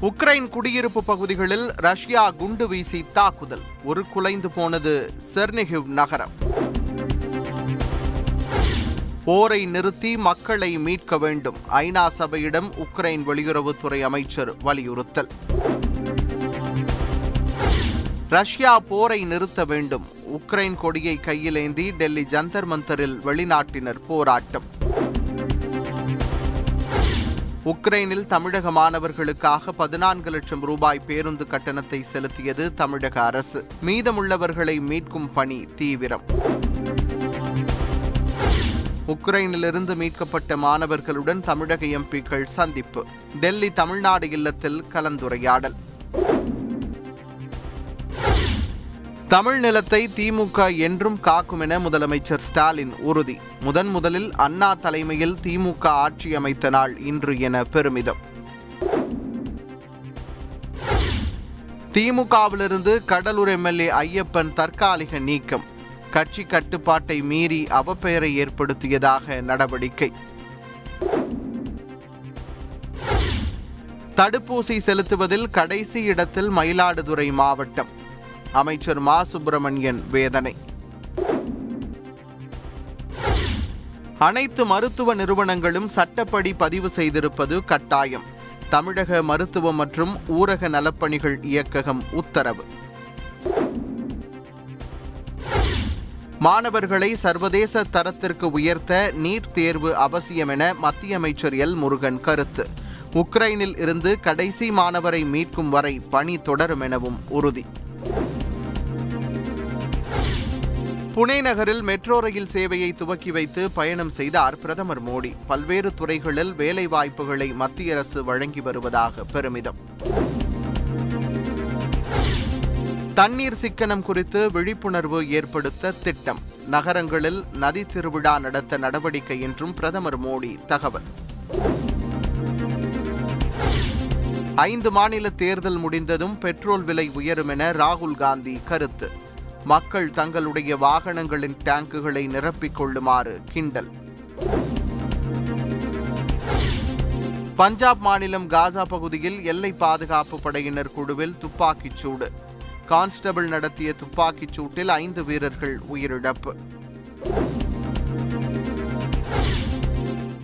Ukraine குடியிருப்பு பகுதிகளில் Russia குண்டு வீசி தாக்குதல். ஒரு குலைந்து போனது செர்னிகிவ் நகரம். போரை நிறுத்தி மக்களை மீட்க வேண்டும். ஐநா சபையிடம் உக்ரைன் வெளியுறவுத்துறை அமைச்சர் வலியுறுத்தல். ரஷ்யா போரை நிறுத்த வேண்டும். உக்ரைன் கொடியை கையிலேந்தி டெல்லி ஜந்தர் மந்தரில் வெளிநாட்டினர் போராட்டம். உக்ரைனில் தமிழக மாணவர்களுக்காக பதினான்கு லட்சம் ரூபாய் பேருந்து கட்டணத்தை செலுத்தியது தமிழக அரசு. மீதமுள்ளவர்களை மீட்கும் பணி தீவிரம். உக்ரைனிலிருந்து மீட்கப்பட்ட மாணவர்களுடன் தமிழக எம்பிக்கள் சந்திப்பு. டெல்லி தமிழ்நாடு இல்லத்தில் கலந்துரையாடல். தமிழ் நிலத்தை திமுக என்றும் காக்கும் என முதலமைச்சர் ஸ்டாலின் உறுதி. முதன் முதலில் அண்ணா தலைமையில் திமுக ஆட்சி அமைத்த நாள் இன்று என பெருமிதம். திமுகவிலிருந்து கடலூர் எம்எல்ஏ ஐயப்பன் தற்காலிக நீக்கம். கட்சி கட்டுப்பாட்டை மீறி அவப்பெயரை ஏற்படுத்தியதாக நடவடிக்கை. தடுப்பூசி செலுத்துவதில் கடைசி இடத்தில் மயிலாடுதுறை மாவட்டம். அமைச்சர் மா. சுப்பிரமணியன் வேதனை. அனைத்து மருத்துவ நிறுவனங்களும் சட்டப்படி பதிவு செய்திருப்பது கட்டாயம். தமிழக மருத்துவ மற்றும் ஊரக நலப்பணிகள் இயக்ககம் உத்தரவு. மாணவர்களை சர்வதேச தரத்திற்கு உயர்த்த நீட் தேர்வு அவசியம் என மத்திய அமைச்சர் எல். முருகன் கருத்து. உக்ரைனில் இருந்து கடைசி மாணவரை மீட்கும் வரை பணி தொடரும் எனவும் உறுதி. புனே நகரில் மெட்ரோ ரயில் சேவையை துவக்கி வைத்து பயணம் செய்தார் பிரதமர் மோடி. பல்வேறு துறைகளில் வேலைவாய்ப்புகளை மத்திய அரசு வழங்கி வருவதாக பெருமிதம். தண்ணீர் சிக்கனம் குறித்து விழிப்புணர்வு ஏற்படுத்த திட்டம். நகரங்களில் நதி திருவிழா நடத்த நடவடிக்கை என்றும் பிரதமர் மோடி தகவல். ஐந்து மாநில தேர்தல் முடிந்ததும் பெட்ரோல் விலை உயரும் என ராகுல் காந்தி கருத்து. மக்கள் தங்களுடைய வாகனங்களின் டேங்குகளை நிரப்பிக் கொள்ளுமாறு கிண்டல். பஞ்சாப் மாநிலம் காசா பகுதியில் எல்லை பாதுகாப்பு படையினர் குழுவில் துப்பாக்கிச் சூடு. கான்ஸ்டபிள் நடத்திய துப்பாக்கிச் சூட்டில் ஐந்து வீரர்கள் உயிரிழப்பு.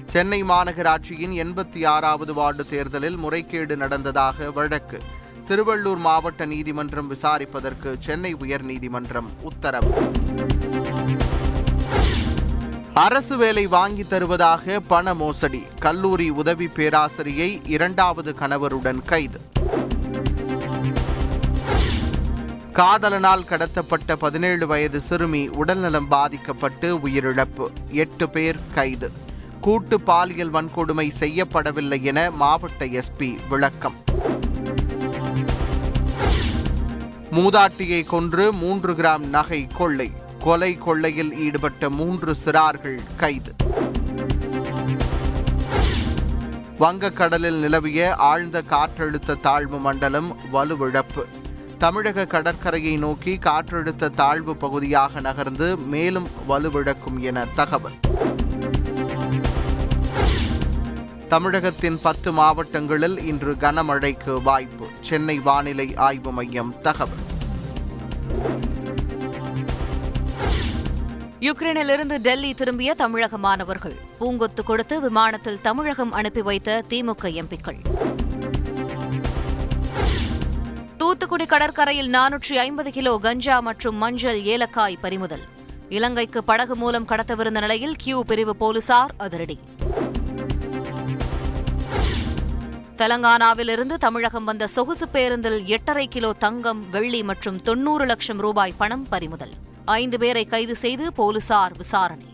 சென்னை மாநகராட்சியின் எண்பத்தி ஆறாவது வார்டு தேர்தலில் முறைகேடு நடந்ததாக வழக்கு. திருவள்ளூர் மாவட்ட நீதிமன்றம் விசாரிப்பதற்கு சென்னை உயர்நீதிமன்றம் உத்தரவு. அரசு வேலை வாங்கி தருவதாக பண மோசடி. கல்லூரி உதவி பேராசிரியை இரண்டாவது கணவருடன் கைது. காதலனால் கடத்தப்பட்ட பதினேழு வயது சிறுமி உடல்நலம் பாதிக்கப்பட்டு உயிரிழப்பு. எட்டு பேர் கைது. கூட்டு பாலியல் வன்கொடுமை செய்யப்படவில்லை என மாவட்ட எஸ்பி விளக்கம். மூதாட்டியை கொன்று மூன்று கிராம் நகை கொள்ளை. கொலை கொள்ளையில் ஈடுபட்ட மூன்று சிறார்கள் கைது. வங்கக்கடலில் நிலவிய ஆழ்ந்த காற்றழுத்த தாழ்வு மண்டலம் வலுவிழப்பு. தமிழக கடற்கரையை நோக்கி காற்றழுத்த தாழ்வு பகுதியாக நகர்ந்து மேலும் வலுவிழக்கும் என தகவல். தமிழகத்தின் பத்து மாவட்டங்களில் இன்று கனமழைக்கு வாய்ப்பு. சென்னை வானிலை ஆய்வு மையம் தகவல். யுக்ரைனிலிருந்து டெல்லி திரும்பிய தமிழக மாணவர்கள் பூங்கொத்து கொடுத்து விமானத்தில் தமிழகம் அனுப்பி வைத்த திமுக எம்பிக்கள். தூத்துக்குடி கடற்கரையில் நானூற்றி ஐம்பது கிலோ கஞ்சா மற்றும் மஞ்சள் ஏலக்காய் பறிமுதல். இலங்கைக்கு படகு மூலம் கடத்தவிருந்த நிலையில் கியூ பிரிவு போலீசார் அதிரடி. தெலங்கானாவிலிருந்து தமிழகம் வந்த சொகுசு பேருந்தில் எட்டரை கிலோ தங்கம் வெள்ளி மற்றும் தொன்னூறு லட்சம் ரூபாய் பணம் பறிமுதல். ஐந்து பேரை கைது செய்து போலீசார் விசாரணை.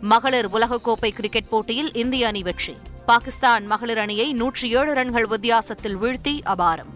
மகளிர் உலகக்கோப்பை கிரிக்கெட் போட்டியில் இந்திய அணி வெற்றி. பாகிஸ்தான் மகளிர் அணியை நூற்றி ஏழு ரன்கள் வித்தியாசத்தில் வீழ்த்தி அபாரம்.